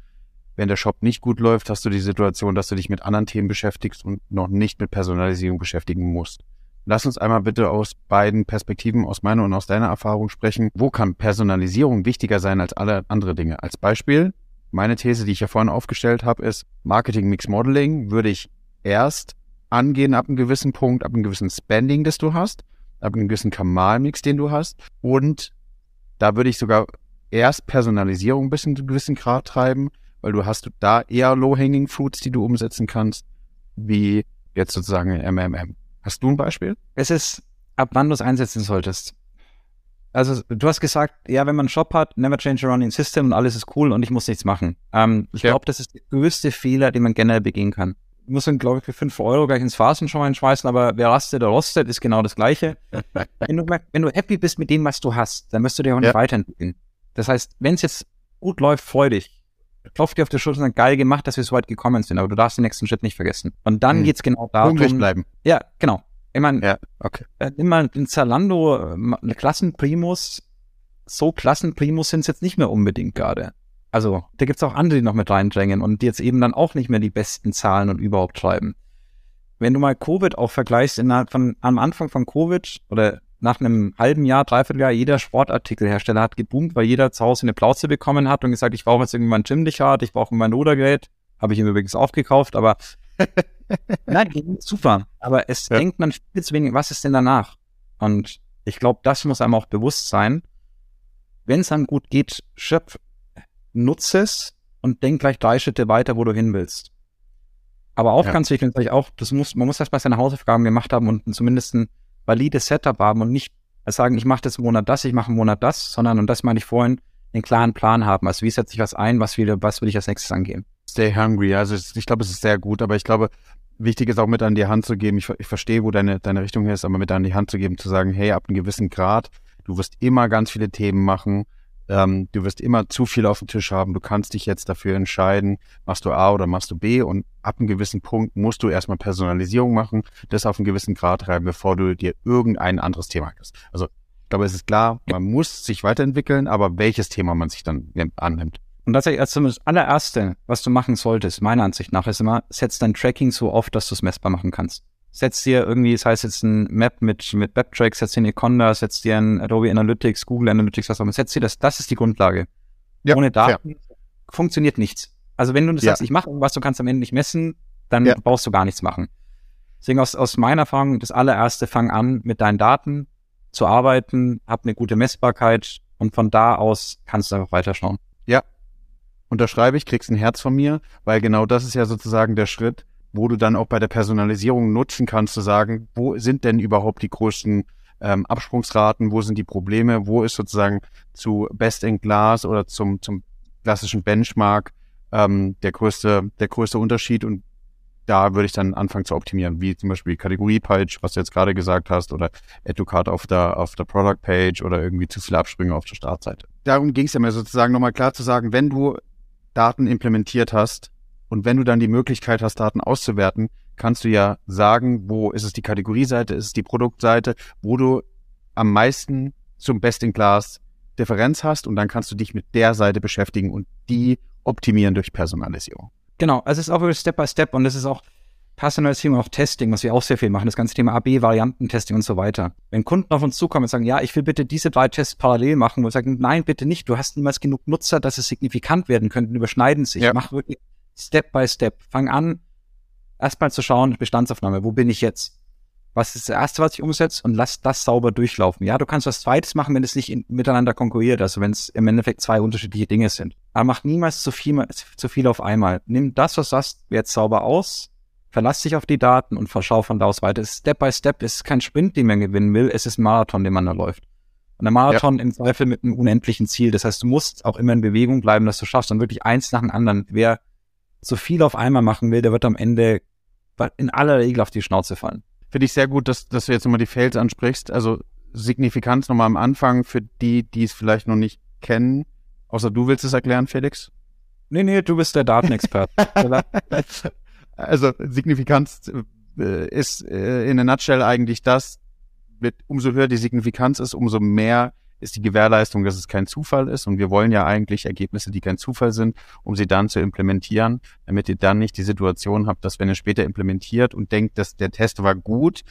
Wenn der Shop nicht gut läuft, hast du die Situation, dass du dich mit anderen Themen beschäftigst und noch nicht mit Personalisierung beschäftigen musst. Lass uns einmal bitte aus beiden Perspektiven, aus meiner und aus deiner Erfahrung sprechen. Wo kann Personalisierung wichtiger sein als alle andere Dinge? Als Beispiel, meine These, die ich ja vorhin aufgestellt habe, ist, Marketing Mix Modeling würde ich erst angehen ab einem gewissen Punkt, ab einem gewissen Spending, das du hast ab einem gewissen Kamalmix, den du hast. Und da würde ich sogar erst Personalisierung bis in einen gewissen Grad treiben, weil du hast da eher Low-Hanging Fruits, die du umsetzen kannst, wie jetzt sozusagen in MMM. Hast du ein Beispiel? Es ist, ab wann du es einsetzen solltest. Also du hast gesagt, ja, wenn man einen Shop hat, never change a running system und alles ist cool und ich muss nichts machen. Ähm, ich ja. glaube, das ist der größte Fehler, den man generell begehen kann muss man, glaube ich, für 5 Euro gleich ins Phasen schon mal einschmeißen, aber wer rastet, der rostet, ist genau das Gleiche. wenn, du, wenn du happy bist mit dem, was du hast, dann wirst du dir auch nicht ja. weiterentwickeln. Das heißt, wenn es jetzt gut läuft, freu dich. Klopf dir auf die Schulter und sag, geil gemacht, dass wir so weit gekommen sind, aber du darfst den nächsten Schritt nicht vergessen. Und dann hm. geht's genau darum. Hungrig bleiben. Ja, genau. Ich meine, ja, okay. äh, nimm mal in Zalando äh, Klassenprimus. So Klassenprimus sind es jetzt nicht mehr unbedingt gerade. Also, da gibt's auch andere, die noch mit reindrängen und die jetzt eben dann auch nicht mehr die besten Zahlen und überhaupt schreiben. Wenn du mal Covid auch vergleichst, innerhalb von, am Anfang von Covid oder nach einem halben Jahr, dreiviertel Jahr, jeder Sportartikelhersteller hat geboomt, weil jeder zu Hause eine Plauze bekommen hat und gesagt, ich brauche jetzt irgendwie mein Gymlichard, ich brauche mein Rudergerät. Habe ich ihm übrigens auch gekauft, aber nein, super. Aber es ja. denkt man viel zu wenig, was ist denn danach? Und ich glaube, das muss einem auch bewusst sein. Wenn es dann gut geht, schöpf nutze es und denk gleich drei Schritte weiter, wo du hin willst. Aber auch ja. ganz wichtig, natürlich auch, das muss, man muss erstmal seine Hausaufgaben gemacht haben und zumindest ein valides Setup haben und nicht sagen, ich mache das im Monat das, ich mache im Monat das, sondern, und das meine ich vorhin, einen klaren Plan haben. Also wie setze ich was ein, was will, was will ich als nächstes angehen? Stay hungry. Also ich glaube, es ist sehr gut, aber ich glaube, wichtig ist auch mit an die Hand zu geben. Ich, ich verstehe, wo deine, deine Richtung ist, aber mit an die Hand zu geben, zu sagen, hey, ab einem gewissen Grad, du wirst immer ganz viele Themen machen ähm, du wirst immer zu viel auf dem Tisch haben. Du kannst dich jetzt dafür entscheiden, machst du A oder machst du B und ab einem gewissen Punkt musst du erstmal Personalisierung machen, das auf einen gewissen Grad treiben, bevor du dir irgendein anderes Thema hast. Also ich glaube, es ist klar, man muss sich weiterentwickeln, aber welches Thema man sich dann annimmt. Und tatsächlich, also das allererste, was du machen solltest, meiner Ansicht nach, ist immer, setz dein Tracking so auf, dass du es messbar machen kannst setz dir irgendwie, das heißt jetzt ein Map mit, mit WebTrack, setz dir ein Econda, setz dir ein Adobe Analytics, Google Analytics, was auch immer, setz dir das, das ist die Grundlage. Ja, Ohne Daten fair. funktioniert nichts. Also wenn du das ja. sagst, ich mache irgendwas, du kannst am Ende nicht messen, dann ja. brauchst du gar nichts machen. Deswegen aus, aus meiner Erfahrung, das allererste, fang an, mit deinen Daten zu arbeiten, hab eine gute Messbarkeit und von da aus kannst du einfach weiterschauen. Ja, unterschreibe ich, kriegst ein Herz von mir, weil genau das ist ja sozusagen der Schritt, wo du dann auch bei der Personalisierung nutzen kannst, zu sagen, wo sind denn überhaupt die größten ähm, Absprungsraten, wo sind die Probleme, wo ist sozusagen zu Best in Class oder zum, zum klassischen Benchmark ähm, der größte, der größte Unterschied und da würde ich dann anfangen zu optimieren, wie zum Beispiel Kategorie-Page, was du jetzt gerade gesagt hast, oder Educard auf der, auf der Product-Page oder irgendwie zu viele Absprünge auf der Startseite. Darum ging es ja mir sozusagen nochmal klar zu sagen, wenn du Daten implementiert hast, und wenn du dann die Möglichkeit hast, Daten auszuwerten, kannst du ja sagen, wo ist es die Kategorieseite, ist es die Produktseite, wo du am meisten zum Best-in-Class Differenz hast und dann kannst du dich mit der Seite beschäftigen und die optimieren durch Personalisierung. Genau, also es ist auch wirklich Step by Step und es ist auch, Personalisierung, auch Testing, was wir auch sehr viel machen, das ganze Thema AB-Variantentesting und so weiter. Wenn Kunden auf uns zukommen und sagen, ja, ich will bitte diese drei Tests parallel machen, wo wir sagen, nein, bitte nicht, du hast niemals genug Nutzer, dass es signifikant werden könnten, überschneiden sich. Ja. Mach wirklich Step by Step. Fang an, erstmal zu schauen, Bestandsaufnahme, wo bin ich jetzt? Was ist das Erste, was ich umsetze? Und lass das sauber durchlaufen. Ja, du kannst was Zweites machen, wenn es nicht in, miteinander konkurriert, also wenn es im Endeffekt zwei unterschiedliche Dinge sind. Aber mach niemals zu viel, zu viel auf einmal. Nimm das, was du hast, jetzt sauber aus, verlass dich auf die Daten und verschau von da aus weiter. Step by Step ist kein Sprint, den man gewinnen will, es ist ein Marathon, den man da läuft. Und der Marathon ja. im Zweifel mit einem unendlichen Ziel. Das heißt, du musst auch immer in Bewegung bleiben, dass du schaffst und wirklich eins nach dem anderen. Wer so viel auf einmal machen will, der wird am Ende in aller Regel auf die Schnauze fallen. Finde ich sehr gut, dass, dass du jetzt nochmal die Fails ansprichst. Also Signifikanz nochmal am Anfang für die, die es vielleicht noch nicht kennen. Außer du willst es erklären, Felix? Nee, nee, du bist der Datenexperte. also Signifikanz äh, ist äh, in a nutshell eigentlich das, mit, umso höher die Signifikanz ist, umso mehr ist die Gewährleistung, dass es kein Zufall ist. Und wir wollen ja eigentlich Ergebnisse, die kein Zufall sind, um sie dann zu implementieren, damit ihr dann nicht die Situation habt, dass wenn ihr später implementiert und denkt, dass der Test war gut,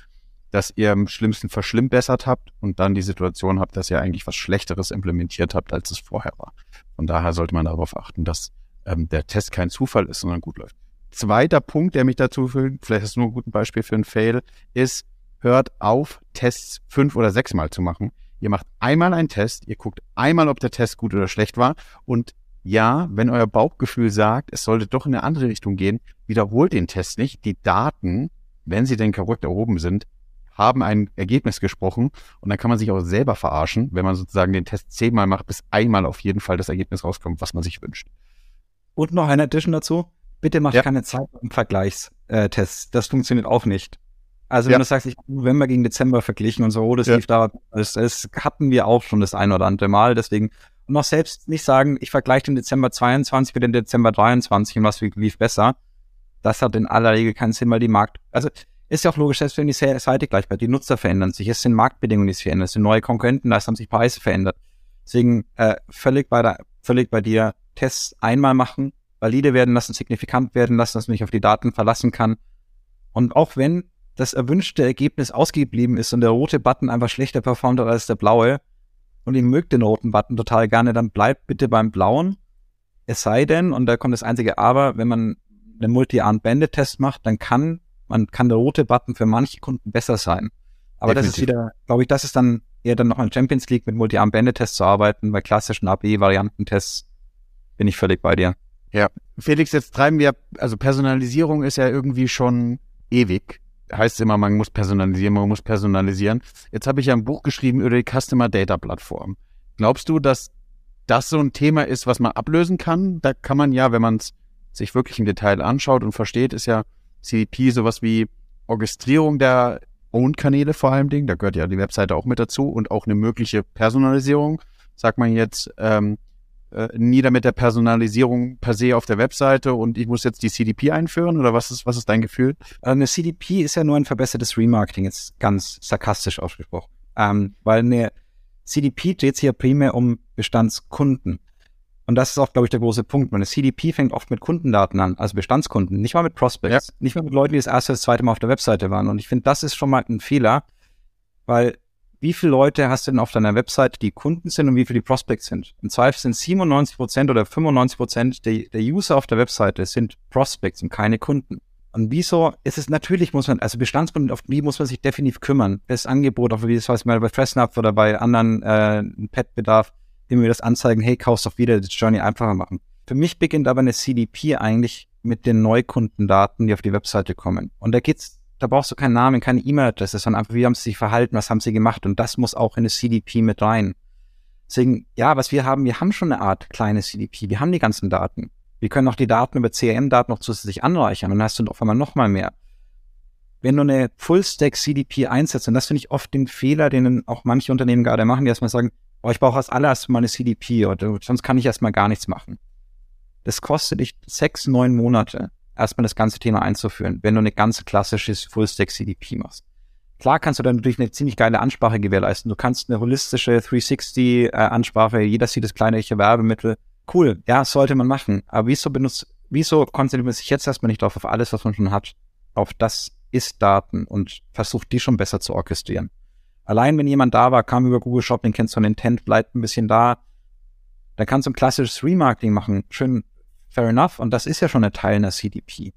dass ihr im schlimmsten verschlimmbessert habt und dann die Situation habt, dass ihr eigentlich was Schlechteres implementiert habt, als es vorher war. Von daher sollte man darauf achten, dass ähm, der Test kein Zufall ist, sondern gut läuft. Zweiter Punkt, der mich dazu fühlt, vielleicht ist nur ein gutes Beispiel für ein Fail, ist, hört auf, Tests fünf oder sechs Mal zu machen. Ihr macht einmal einen Test, ihr guckt einmal, ob der Test gut oder schlecht war und ja, wenn euer Bauchgefühl sagt, es sollte doch in eine andere Richtung gehen, wiederholt den Test nicht. Die Daten, wenn sie denn korrekt erhoben sind, haben ein Ergebnis gesprochen und dann kann man sich auch selber verarschen, wenn man sozusagen den Test zehnmal macht, bis einmal auf jeden Fall das Ergebnis rauskommt, was man sich wünscht. Und noch eine Addition dazu. Bitte macht ja. keine Zeit im Vergleichstests. Das funktioniert auch nicht. Also wenn ja. du sagst, ich habe November gegen Dezember verglichen und so, oh, das ja. lief da, das, das hatten wir auch schon das ein oder andere Mal. Deswegen und auch selbst nicht sagen, ich vergleiche den Dezember 22 mit dem Dezember 23 und was lief besser. Das hat in aller Regel keinen Sinn, weil die Markt, also ist ja auch logisch, selbst wenn die Seite gleich bleibt, die Nutzer verändern sich, es sind Marktbedingungen, die sich verändern, es sind neue Konkurrenten, da haben sich Preise verändert. Deswegen äh, völlig bei der, völlig bei dir Tests einmal machen, valide werden lassen, signifikant werden lassen, dass man sich auf die Daten verlassen kann. Und auch wenn das erwünschte Ergebnis ausgeblieben ist und der rote Button einfach schlechter performt hat als der blaue und ihr mögt den roten Button total gerne, dann bleibt bitte beim blauen. Es sei denn, und da kommt das einzige Aber, wenn man einen Multi-Arm-Bandit-Test macht, dann kann man kann der rote Button für manche Kunden besser sein. Aber Definitiv. das ist wieder, glaube ich, das ist dann eher dann noch ein Champions League mit Multi-Arm-Bandit-Tests zu arbeiten. Bei klassischen AB-Variantentests bin ich völlig bei dir. Ja. Felix, jetzt treiben wir, also Personalisierung ist ja irgendwie schon ewig heißt immer, man muss personalisieren, man muss personalisieren. Jetzt habe ich ja ein Buch geschrieben über die Customer Data Plattform. Glaubst du, dass das so ein Thema ist, was man ablösen kann? Da kann man ja, wenn man es sich wirklich im Detail anschaut und versteht, ist ja CDP sowas wie Orchestrierung der Own-Kanäle vor allem Ding. Da gehört ja die Webseite auch mit dazu und auch eine mögliche Personalisierung. Sagt man jetzt, ähm, äh, nieder mit der Personalisierung per se auf der Webseite und ich muss jetzt die CDP einführen oder was ist, was ist dein Gefühl? Äh, eine CDP ist ja nur ein verbessertes Remarketing, jetzt ganz sarkastisch ausgesprochen. Ähm, weil eine CDP dreht sich ja primär um Bestandskunden. Und das ist auch, glaube ich, der große Punkt. Eine CDP fängt oft mit Kundendaten an, also Bestandskunden, nicht mal mit Prospects, ja. nicht mal mit Leuten, die das erste, das zweite Mal auf der Webseite waren. Und ich finde, das ist schon mal ein Fehler, weil wie viele Leute hast du denn auf deiner Website, die Kunden sind und wie viele die Prospects sind? Im Zweifel sind 97 Prozent oder 95 Prozent der, der User auf der Webseite sind Prospects und keine Kunden. Und wieso ist es natürlich, muss man, also Bestandskunden, auf die muss man sich definitiv kümmern. Das Angebot, auch wie das was mal bei Fressnapf oder bei anderen äh, Pet-Bedarf, immer wir das anzeigen, hey, kaufst doch wieder, das Journey einfacher machen. Für mich beginnt aber eine CDP eigentlich mit den Neukundendaten, die auf die Webseite kommen. Und da geht's da brauchst du keinen Namen, keine E-Mail-Adresse, sondern einfach, wie haben sie sich verhalten, was haben sie gemacht und das muss auch in eine CDP mit rein. Deswegen, ja, was wir haben, wir haben schon eine Art kleine CDP, wir haben die ganzen Daten. Wir können auch die Daten über CRM-Daten noch zusätzlich anreichern und dann hast du auf einmal noch mal mehr. Wenn du eine Full-Stack-CDP einsetzt, und das finde ich oft den Fehler, den auch manche Unternehmen gerade machen, die erstmal sagen, oh, ich brauche als allererstes mal eine CDP oder sonst kann ich erstmal gar nichts machen. Das kostet dich sechs, neun Monate erstmal das ganze Thema einzuführen, wenn du eine ganz klassische Full-Stack CDP machst. Klar kannst du dann natürlich eine ziemlich geile Ansprache gewährleisten. Du kannst eine holistische 360-Ansprache, äh, jeder sieht das kleine Werbemittel. Cool, ja, sollte man machen. Aber wieso benutzt, wieso konzentriert man sich jetzt erstmal nicht drauf auf alles, was man schon hat? auf das Ist-Daten und versucht die schon besser zu orchestrieren. Allein wenn jemand da war, kam über Google Shopping, kennst du einen Intent, bleibt ein bisschen da, dann kannst du ein klassisches Remarketing machen. Schön, fair enough. Und das ist ja schon ein Teil einer CDP.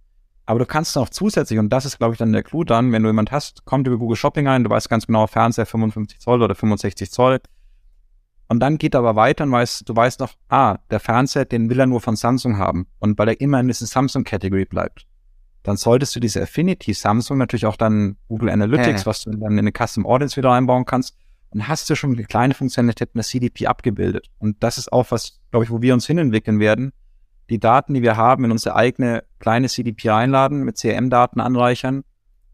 Aber du kannst auch zusätzlich, und das ist, glaube ich, dann der Clou dann, wenn du jemand hast, kommt über Google Shopping ein, du weißt ganz genau, Fernseher 55 Zoll oder 65 Zoll. Und dann geht er aber weiter und weißt, du weißt noch, ah, der Fernseher, den will er nur von Samsung haben. Und weil er immer in dieser Samsung-Category bleibt, dann solltest du diese Affinity Samsung natürlich auch dann Google Analytics, ja. was du dann in eine Custom Audience wieder einbauen kannst, und hast du schon eine kleine Funktionalität in der CDP abgebildet. Und das ist auch was, glaube ich, wo wir uns hinentwickeln werden, die Daten, die wir haben, in unsere eigene kleine CDP einladen, mit CRM-Daten anreichern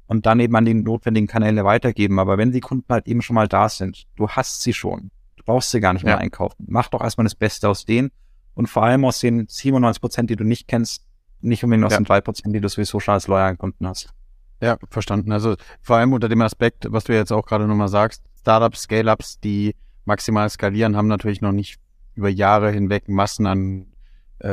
und dann eben an die notwendigen Kanäle weitergeben. Aber wenn die Kunden halt eben schon mal da sind, du hast sie schon, du brauchst sie gar nicht mehr einkaufen. Mach doch erstmal das Beste aus denen und vor allem aus den 97 Prozent, die du nicht kennst, nicht unbedingt aus ja. den drei Prozent, die du sowieso schon als loyalen Kunden hast. Ja, verstanden. Also vor allem unter dem Aspekt, was du jetzt auch gerade nochmal sagst, Startups, Scale-Ups, die maximal skalieren, haben natürlich noch nicht über Jahre hinweg Massen an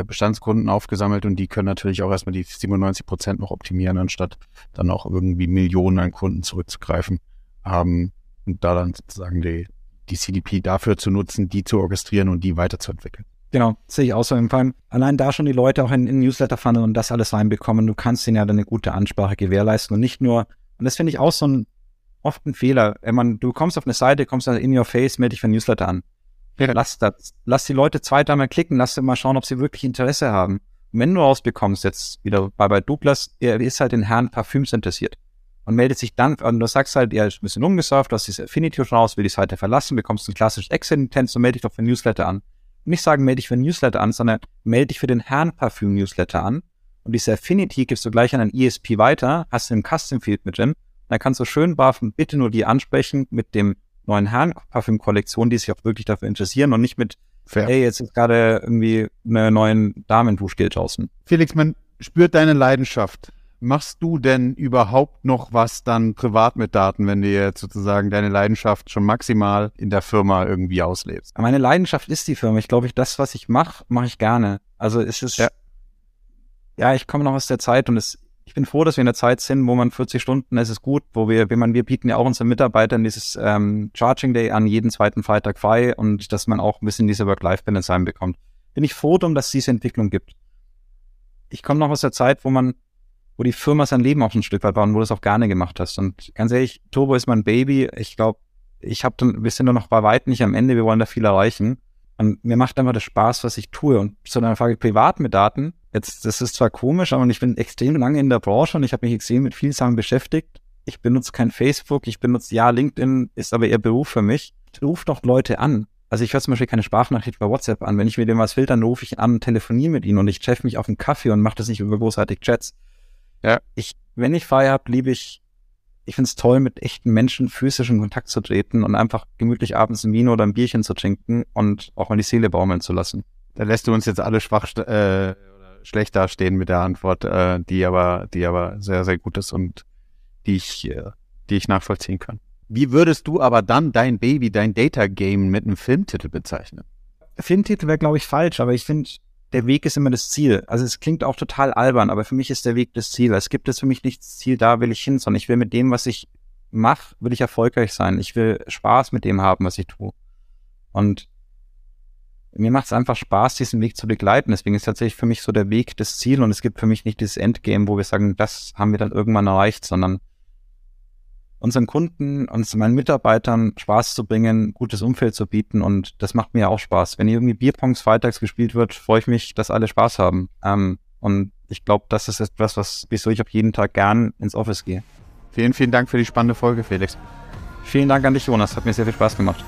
Bestandskunden aufgesammelt und die können natürlich auch erstmal die 97 Prozent noch optimieren, anstatt dann auch irgendwie Millionen an Kunden zurückzugreifen. Ähm, und da dann sozusagen die, die CDP dafür zu nutzen, die zu orchestrieren und die weiterzuentwickeln. Genau, sehe ich auch so. Im Fall allein da schon die Leute auch in, in Newsletter-Funnel und das alles reinbekommen, du kannst ihnen ja dann eine gute Ansprache gewährleisten und nicht nur, und das finde ich auch so ein oft ein Fehler. Wenn man, du kommst auf eine Seite, kommst dann in your face, melde dich für Newsletter an. Lass das. Lass die Leute zwei, dreimal klicken, lass sie mal schauen, ob sie wirklich Interesse haben. Und wenn du rausbekommst, jetzt wieder bei, bei Douglas, er ist halt in Herren Parfüms interessiert und meldet sich dann, und du sagst halt, er ist ein bisschen umgesurft, du hast diese Affinity schon raus, will die Seite verlassen, bekommst ein klassisches Exit-Intent, so melde dich doch für Newsletter an. Nicht sagen, melde dich für Newsletter an, sondern melde dich für den Herren Parfüm Newsletter an. Und diese Affinity gibst du gleich an ein ESP weiter, hast du im Custom Field mit drin. Dann kannst du schön barfen, bitte nur die ansprechen mit dem neuen Herrenparfüm-Kollektion, die sich auch wirklich dafür interessieren und nicht mit, Fair. hey, jetzt ist gerade irgendwie eine neuen Damenduschgel draußen. Felix, man spürt deine Leidenschaft. Machst du denn überhaupt noch was dann privat mit Daten, wenn du jetzt sozusagen deine Leidenschaft schon maximal in der Firma irgendwie auslebst? Meine Leidenschaft ist die Firma. Ich glaube, ich das, was ich mache, mache ich gerne. Also es ist, ja. ja, ich komme noch aus der Zeit und es ich bin froh, dass wir in der Zeit sind, wo man 40 Stunden, es ist gut, wo wir, wenn man, wir bieten ja auch unseren Mitarbeitern dieses ähm, Charging Day an, jeden zweiten Freitag frei und dass man auch ein bisschen diese Work-Life-Balance reinbekommt. Bin ich froh darum, dass es diese Entwicklung gibt. Ich komme noch aus der Zeit, wo man, wo die Firma sein Leben auch ein Stück weit war und wo du es auch gerne gemacht hast. Und ganz ehrlich, Turbo ist mein Baby. Ich glaube, ich habe dann, wir sind da noch bei weitem nicht am Ende, wir wollen da viel erreichen. Und mir macht einfach das Spaß, was ich tue. Und zu deiner Frage privat mit Daten, Jetzt, das ist zwar komisch, aber ich bin extrem lange in der Branche und ich habe mich extrem mit vielen Sachen beschäftigt. Ich benutze kein Facebook, ich benutze, ja, LinkedIn ist aber eher Beruf für mich. Ich rufe doch Leute an. Also ich höre zum Beispiel keine Sprachnachricht bei WhatsApp an. Wenn ich mir dem was will, dann rufe ich an und telefoniere mit ihnen und ich treffe mich auf einen Kaffee und mache das nicht über großartig Chats. Ja. Ich, wenn ich frei habe, liebe ich, ich finde es toll, mit echten Menschen physisch in Kontakt zu treten und einfach gemütlich abends ein Vino oder ein Bierchen zu trinken und auch mal die Seele baumeln zu lassen. Da lässt du uns jetzt alle schwach äh, schlecht dastehen mit der Antwort, äh, die aber, die aber sehr, sehr gut ist und die ich, äh, die ich nachvollziehen kann. Wie würdest du aber dann dein Baby, dein Data Game mit einem Filmtitel bezeichnen? Filmtitel wäre, glaube ich, falsch, aber ich finde, der Weg ist immer das Ziel. Also es klingt auch total albern, aber für mich ist der Weg das Ziel. Es gibt es für mich nicht das Ziel, da will ich hin, sondern ich will mit dem, was ich mache, will ich erfolgreich sein. Ich will Spaß mit dem haben, was ich tue. Und mir macht es einfach Spaß, diesen Weg zu begleiten. Deswegen ist tatsächlich für mich so der Weg das Ziel und es gibt für mich nicht dieses Endgame, wo wir sagen, das haben wir dann irgendwann erreicht, sondern unseren Kunden, uns meinen Mitarbeitern Spaß zu bringen, gutes Umfeld zu bieten und das macht mir auch Spaß. Wenn irgendwie Bierpongs freitags gespielt wird, freue ich mich, dass alle Spaß haben. Ähm, und ich glaube, das ist etwas, was, wieso ich auch jeden Tag gern ins Office gehe. Vielen, vielen Dank für die spannende Folge, Felix. Vielen Dank an dich, Jonas. Hat mir sehr viel Spaß gemacht.